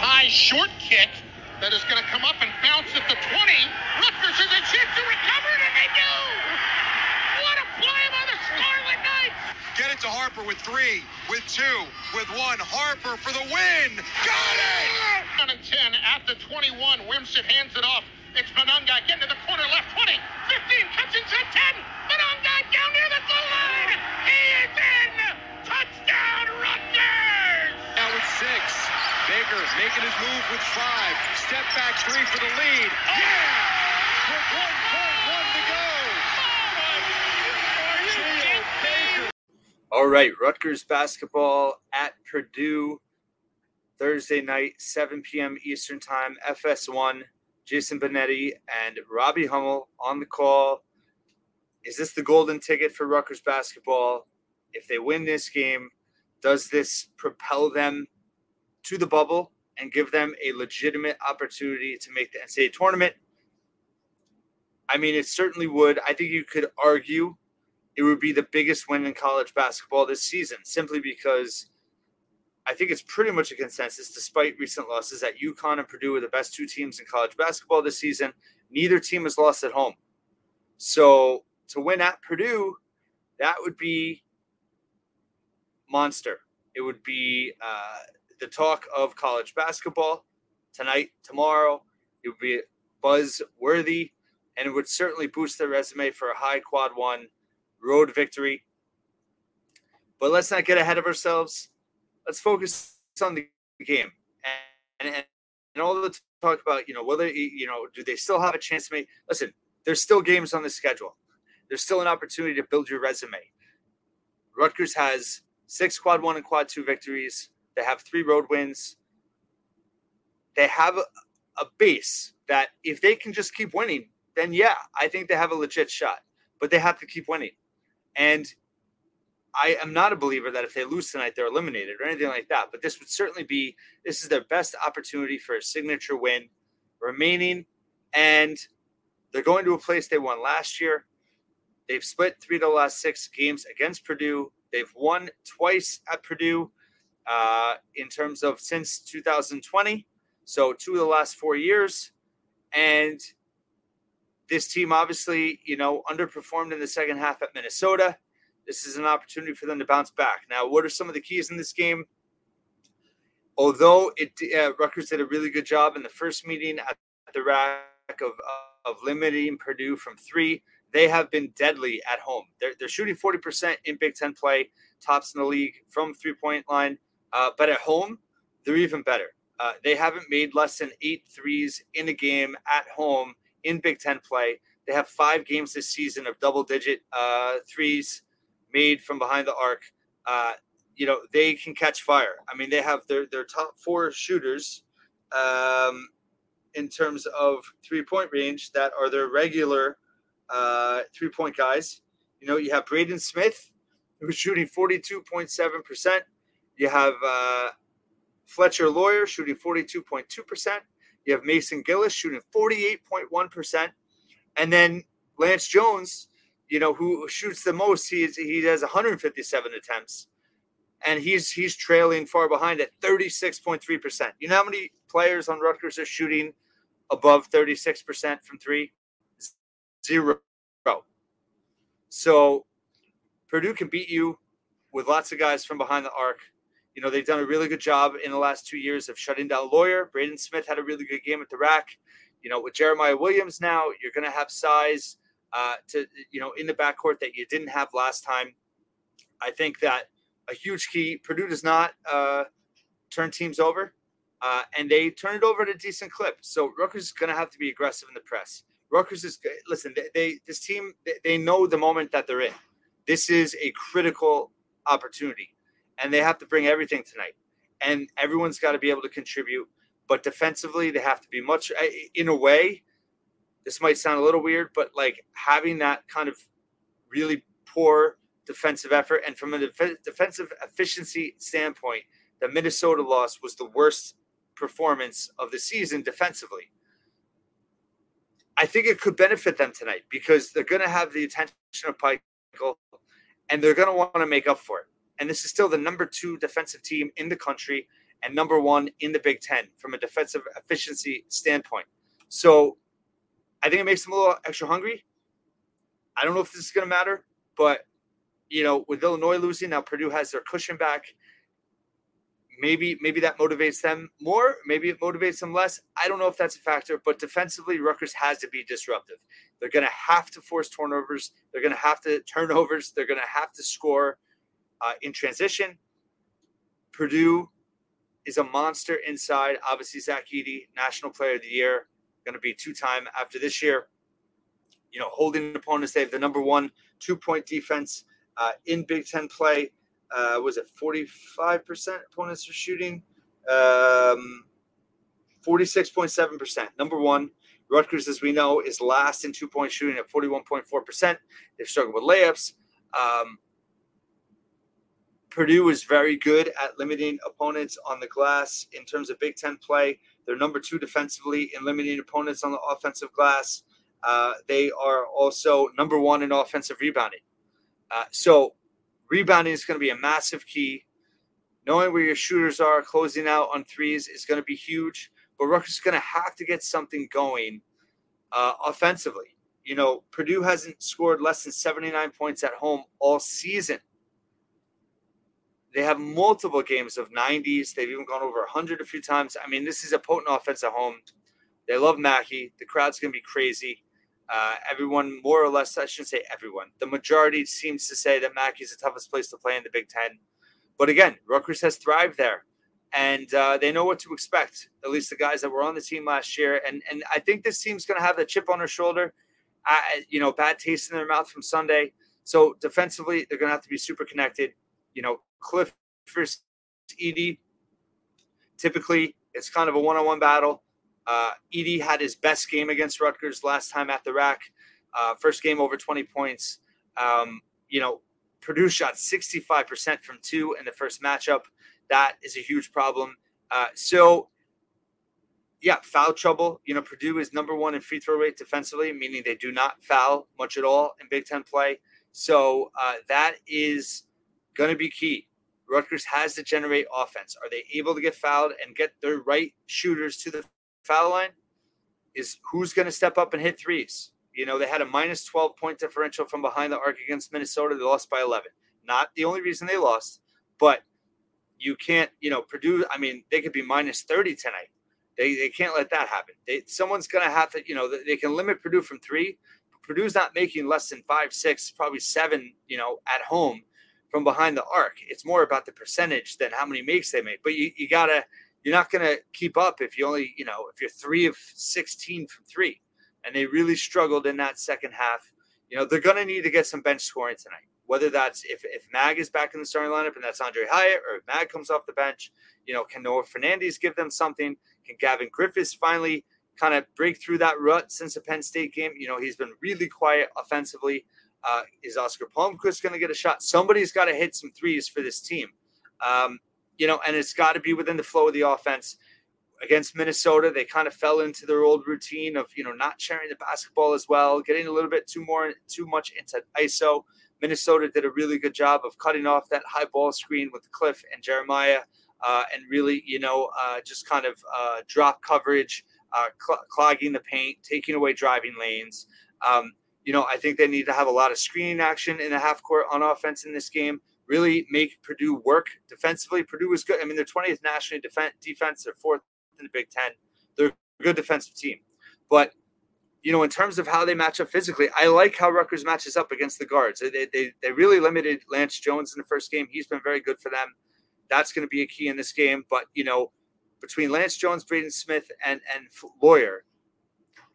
high short kick that is going to come up and bounce at the 20. Rutgers has a chance to recover it, and they do! What a play by the Scarlet Knights! Get it to Harper with three, with two, with one. Harper for the win! Got it! Down and 10 at the 21. Wimsatt hands it off. It's Monangai getting to the corner left 20, 15, catching at 10. Monangai down near the goal line. Baker making his move with five. Step back three for the lead. Yeah! With 1.1 to go. Geo Baker. All right, Rutgers basketball at Purdue Thursday night, 7 p.m. Eastern Time, FS1. Jason Benetti and Robbie Hummel on the call. Is this the golden ticket for Rutgers basketball? If they win this game, does this propel them to the bubble and give them a legitimate opportunity to make the NCAA tournament? I mean, it certainly would. I think you could argue it would be the biggest win in college basketball this season, simply because I think it's pretty much a consensus, despite recent losses, that UConn and Purdue are the best two teams in college basketball this season. Neither team has lost at home. So to win at Purdue, that would be monster. It would be uh, the talk of college basketball tonight, tomorrow. It would be buzz worthy, and it would certainly boost their resume for a high quad one road victory. But let's not get ahead of ourselves. Let's focus on the game and, and, and all the talk about, you know, whether, you know, do they still have a chance to make, listen, there's still games on the schedule. There's still an opportunity to build your resume. Rutgers has six quad one and quad two victories. They have three road wins. They have a, a base that if they can just keep winning, then yeah, I think they have a legit shot. But they have to keep winning. And I am not a believer that if they lose tonight, they're eliminated or anything like that. But this would certainly be this is their best opportunity for a signature win remaining. And they're going to a place they won last year. They've split three of the last six games against Purdue. They've won twice at Purdue uh, in terms of since 2020. So two of the last four years. And this team obviously, you know, underperformed in the second half at Minnesota. This is an opportunity for them to bounce back. Now, what are some of the keys in this game? Although it uh, Rutgers did a really good job in the first meeting at the RAC of, of limiting Purdue from three, they have been deadly at home. They're, they're shooting 40% in Big Ten play, tops in the league from three point line. Uh, but at home, they're even better. Uh, they haven't made less than eight threes in a game at home in Big Ten play. They have five games this season of double digit uh, threes made from behind the arc. Uh, you know, they can catch fire. I mean, they have their, their top four shooters um, in terms of three point range that are their regular uh, three point guys. You know, you have Braden Smith, who's shooting 42.7%. You have uh, Fletcher Loyer shooting 42.2%. You have Mason Gillis shooting 48.1%. And then Lance Jones, you know, who shoots the most, he, he has 157 attempts. And he's he's trailing far behind at 36.3%. You know how many players on Rutgers are shooting above 36% from three? Zero. So Purdue can beat you with lots of guys from behind the arc. You know, they've done a really good job in the last two years of shutting down Loyer. Braden Smith had a really good game at the RAC. You know, with Jeremiah Williams now, you're going to have size uh, to, you know, in the backcourt that you didn't have last time. I think that a huge key, Purdue does not uh, turn teams over, uh, and they turn it over at a decent clip. So Rutgers is going to have to be aggressive in the press. Rutgers is listen. They, they this team they, they know the moment that they're in. This is a critical opportunity, and they have to bring everything tonight. And everyone's got to be able to contribute. But defensively, they have to be much. In a way, this might sound a little weird, but like having that kind of really poor defensive effort, and from a def- defensive efficiency standpoint, the Minnesota loss was the worst performance of the season defensively. I think it could benefit them tonight because they're going to have the attention of Pikiell and they're going to want to make up for it. And this is still the number two defensive team in the country. and number one in the Big Ten from a defensive efficiency standpoint. So I think it makes them a little extra hungry. I don't know if this is going to matter, but you know, with Illinois losing, now Purdue has their cushion back. Maybe maybe that motivates them more. Maybe it motivates them less. I don't know if that's a factor, but defensively, Rutgers has to be disruptive. They're going to have to force turnovers. They're going to have to turnovers. They're going to have to score uh, in transition. Purdue is a monster inside. Obviously, Zach Edey, National Player of the Year, going to be two time after this year. You know, holding opponents. They have the number one two point defense uh, in Big Ten play. Uh, was it 45% opponents are shooting? Um, 46.7%. Number one. Rutgers, as we know, is last in two point shooting at 41.4%. They've struggled with layups. Um, Purdue is very good at limiting opponents on the glass in terms of Big Ten play. They're number two defensively in limiting opponents on the offensive glass. Uh, they are also number one in offensive rebounding. Uh, so, rebounding is going to be a massive key. Knowing where your shooters are, closing out on threes is going to be huge. But Rutgers is going to have to get something going uh, offensively. You know, Purdue hasn't scored less than 79 points at home all season. They have multiple games of 90s. They've even gone over 100 a few times. I mean, this is a potent offense at home. They love Mackey. The crowd's going to be crazy. Uh, everyone, more or less, I shouldn't say everyone. The majority seems to say that Mackey's the toughest place to play in the Big Ten. But again, Rutgers has thrived there, and uh, they know what to expect. At least the guys that were on the team last year, and and I think this team's going to have the chip on their shoulder. Uh, you know, bad taste in their mouth from Sunday. So defensively, they're going to have to be super connected. You know, Cliff versus Edey. Typically, it's kind of a one-on-one battle. Uh, Edey had his best game against Rutgers last time at the RAC. Uh, first game over 20 points. Um, you know, Purdue shot 65% from two in the first matchup. That is a huge problem. Uh, so, yeah, foul trouble. You know, Purdue is number one in free throw rate defensively, meaning they do not foul much at all in Big Ten play. So uh, that is going to be key. Rutgers has to generate offense. Are they able to get fouled and get their right shooters to the foul line? Is who's going to step up and hit threes? You know, they had a minus 12 point differential from behind the arc against Minnesota. They lost by 11. Not the only reason they lost, but you can't, you know, Purdue, I mean, they could be minus 30 tonight. They, they can't let that happen. They, someone's going to have to, you know, they can limit Purdue from three. Purdue's not making less than five, six, probably seven, you know, at home from behind the arc. It's more about the percentage than how many makes they make. But you, you gotta you're not gonna keep up if you only, you know, if you're three of sixteen from three. And they really struggled in that second half. You know, they're gonna need to get some bench scoring tonight. Whether that's if, if Mag is back in the starting lineup and that's Aundre Hyatt, or if Mag comes off the bench, you know, can Noah Fernandez give them something? Can Gavin Griffiths finally kind of break through that rut since the Penn State game? You know, he's been really quiet offensively. Uh, is Oscar Palmquist going to get a shot? Somebody's got to hit some threes for this team. Um, you know, and it's got to be within the flow of the offense. Against Minnesota, they kind of fell into their old routine of you know not sharing the basketball as well, getting a little bit too more too much into ISO. Minnesota did a really good job of cutting off that high ball screen with Cliff and Jeremiah, uh, and really you know uh, just kind of uh, drop coverage, uh, cl- clogging the paint, taking away driving lanes. Um, you know, I think they need to have a lot of screening action in the half court on offense in this game. Really make Purdue work defensively. Purdue is good. I mean, they're 20th nationally defense. Defense, they're fourth in the Big Ten. They're a good defensive team, but you know, in terms of how they match up physically, I like how Rutgers matches up against the guards. They, they, they really limited Lance Jones in the first game. He's been very good for them. That's going to be a key in this game. But, you know, between Lance Jones, Braden Smith, and, and Loyer,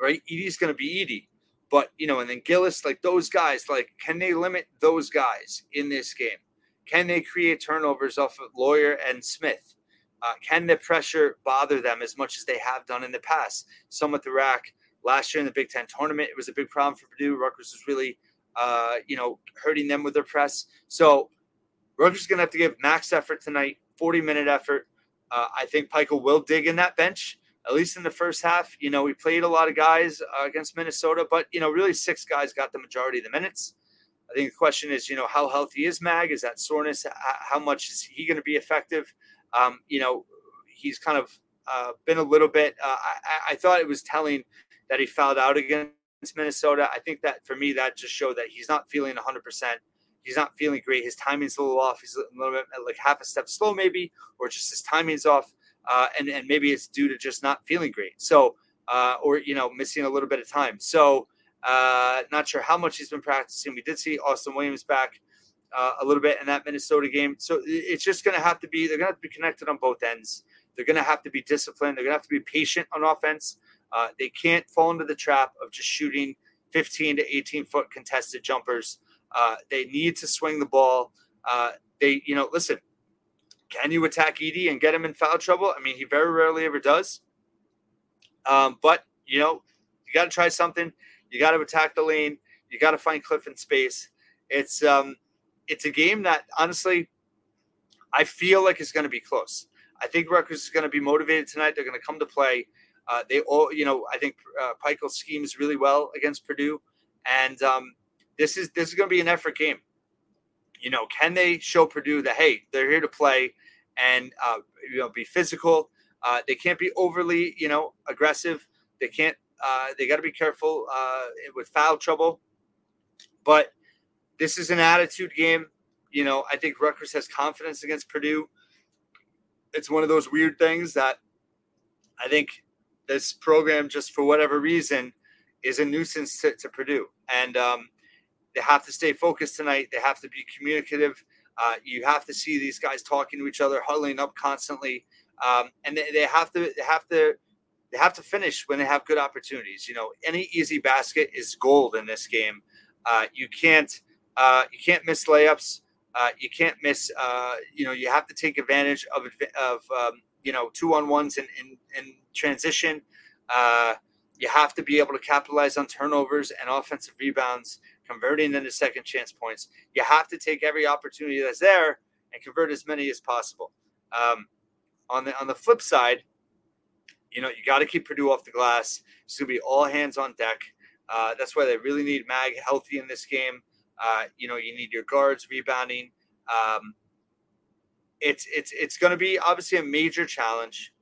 right? Edey's going to be Edey. But you know, and then Gillis, like those guys, like can they limit those guys in this game? Can they create turnovers off of Loyer and Smith? Uh, can the pressure bother them as much as they have done in the past? Some at the RAC last year in the Big Ten tournament, it was a big problem for Purdue. Rutgers was really, uh, you know, hurting them with their press. So Rutgers is going to have to give max effort tonight, 40 minute effort. Uh, I think Pikiell will dig in that bench at least in the first half. You know, we played a lot of guys uh, against Minnesota, but you know, really six guys got the majority of the minutes. I think the question is, you know, how healthy is Mag? Is that soreness? How much is he going to be effective? Um, you know, he's kind of uh, been a little bit. Uh, I, I thought it was telling that he fouled out against Minnesota. I think that for me, that just showed that he's not feeling 100%. He's not feeling great. His timing's a little off. He's a little bit like half a step slow, maybe, or just his timing's off. Uh, and, and maybe it's due to just not feeling great. So, uh, or, you know, missing a little bit of time. So, uh, not sure how much he's been practicing. We did see Austin Williams back uh, a little bit in that Minnesota game. So it's just going to have to be, they're going to have to be connected on both ends. They're going to have to be disciplined. They're going to have to be patient on offense. Uh, they can't fall into the trap of just shooting 15 to 18 foot contested jumpers. Uh, they need to swing the ball. They, you know, listen, can you attack Edey and get him in foul trouble? I mean, he very rarely ever does. Um, but, you know, you got to try something. You got to attack the lane. You got to find Cliff in space. It's, um, it's a game that honestly, I feel like it's going to be close. I think Rutgers is going to be motivated tonight. They're going to come to play. Uh, they all, you know, I think uh, schemes really well against Purdue, and um, this is this is going to be an effort game. You know, can they show Purdue that hey, they're here to play, and uh, you know, be physical? Uh, they can't be overly, you know, aggressive. They can't. Uh, they got to be careful uh, with foul trouble. But this is an attitude game. You know, I think Rutgers has confidence against Purdue. It's one of those weird things that I think this program, just for whatever reason, is a nuisance to, to Purdue. And um, they have to stay focused tonight. They have to be communicative. Uh, you have to see these guys talking to each other, huddling up constantly, um, and they, they have to they have to they have to finish when they have good opportunities. You know, any easy basket is gold in this game. Uh, you can't uh, you can't miss layups. Uh, you can't miss. Uh, you know, you have to take advantage of of um, you know two on ones in in, in transition. Uh, you have to be able to capitalize on turnovers and offensive rebounds, converting into second chance points. You have to take every opportunity that's there and convert as many as possible. Um, on the on the flip side, you know you got to keep Purdue off the glass. It's going to be all hands on deck. Uh, that's why they really need Mag healthy in this game. Uh, you know, you need your guards rebounding. Um, it's it's it's going to be obviously a major challenge.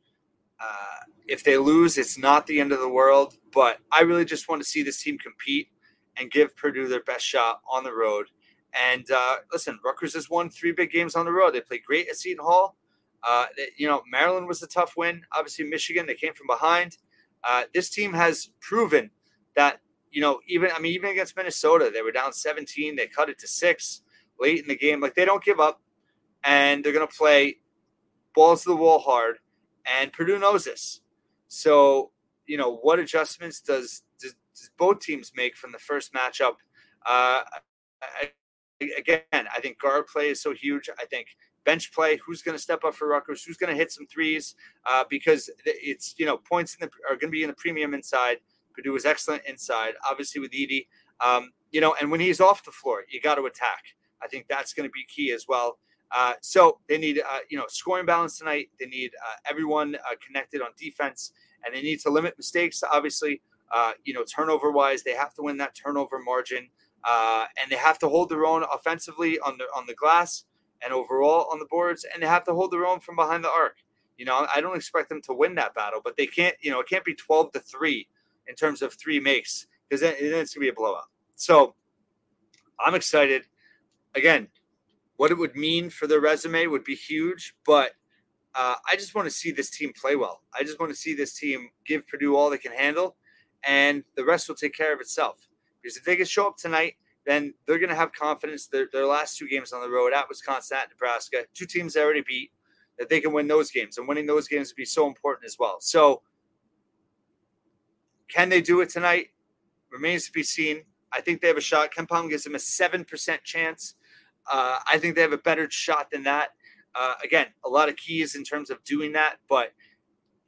Uh, if they lose, it's not the end of the world. But I really just want to see this team compete and give Purdue their best shot on the road. And uh, listen, Rutgers has won three big games on the road. They played great at Seton Hall. Uh, you know, Maryland was a tough win. Obviously, Michigan, they came from behind. Uh, this team has proven that you know, even I mean, even against Minnesota, they were down 17. They cut it to six late in the game. Like they don't give up, and they're going to play balls to the wall hard. And Purdue knows this. So, you know, what adjustments does does, both teams make from the first matchup? Uh, I, again, I think guard play is so huge. I think bench play, who's going to step up for Rutgers, who's going to hit some threes, uh, because it's you know points in the, are going to be in the premium inside. Purdue was excellent inside, obviously with Edey. Um, you know, and when he's off the floor, you got to attack. I think that's going to be key as well. Uh, so they need, uh, you know, scoring balance tonight. They need uh, everyone uh, connected on defense, and they need to limit mistakes. Obviously, uh, you know, turnover wise, they have to win that turnover margin, uh, and they have to hold their own offensively on the on the glass and overall on the boards, and they have to hold their own from behind the arc. You know, I don't expect them to win that battle, but they can't. You know, it can't be twelve to three in terms of three makes because then, then it's to be a blowout. So I'm excited. Again, what it would mean for their resume would be huge, but uh, I just want to see this team play well. I just want to see this team give Purdue all they can handle, and the rest will take care of itself. Because if they can show up tonight, then they're going to have confidence. Their, their last two games on the road at Wisconsin, at Nebraska, two teams they already beat, that they can win those games. And winning those games would be so important as well. So can they do it tonight? Remains to be seen. I think they have a shot. KenPom gives them a 7% chance. Uh, I think they have a better shot than that. Uh, again, a lot of keys in terms of doing that, but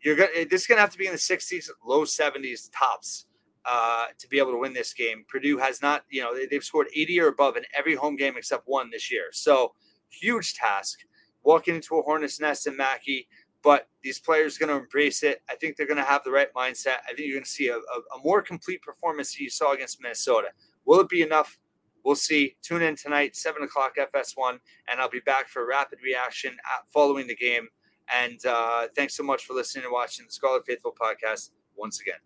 you're gonna this is gonna have to be in the 60s, low 70s tops uh, to be able to win this game. Purdue has not, you know, they, they've scored 80 or above in every home game except one this year. So huge task. Walking into a hornet's nest in Mackey, but these players are going to embrace it. I think they're going to have the right mindset. I think you're going to see a, a, a more complete performance than you saw against Minnesota. Will it be enough? We'll see. Tune in tonight, 7 o'clock FS1, and I'll be back for rapid reaction following the game. And uh, thanks so much for listening and watching the Scarlet Faithful podcast once again.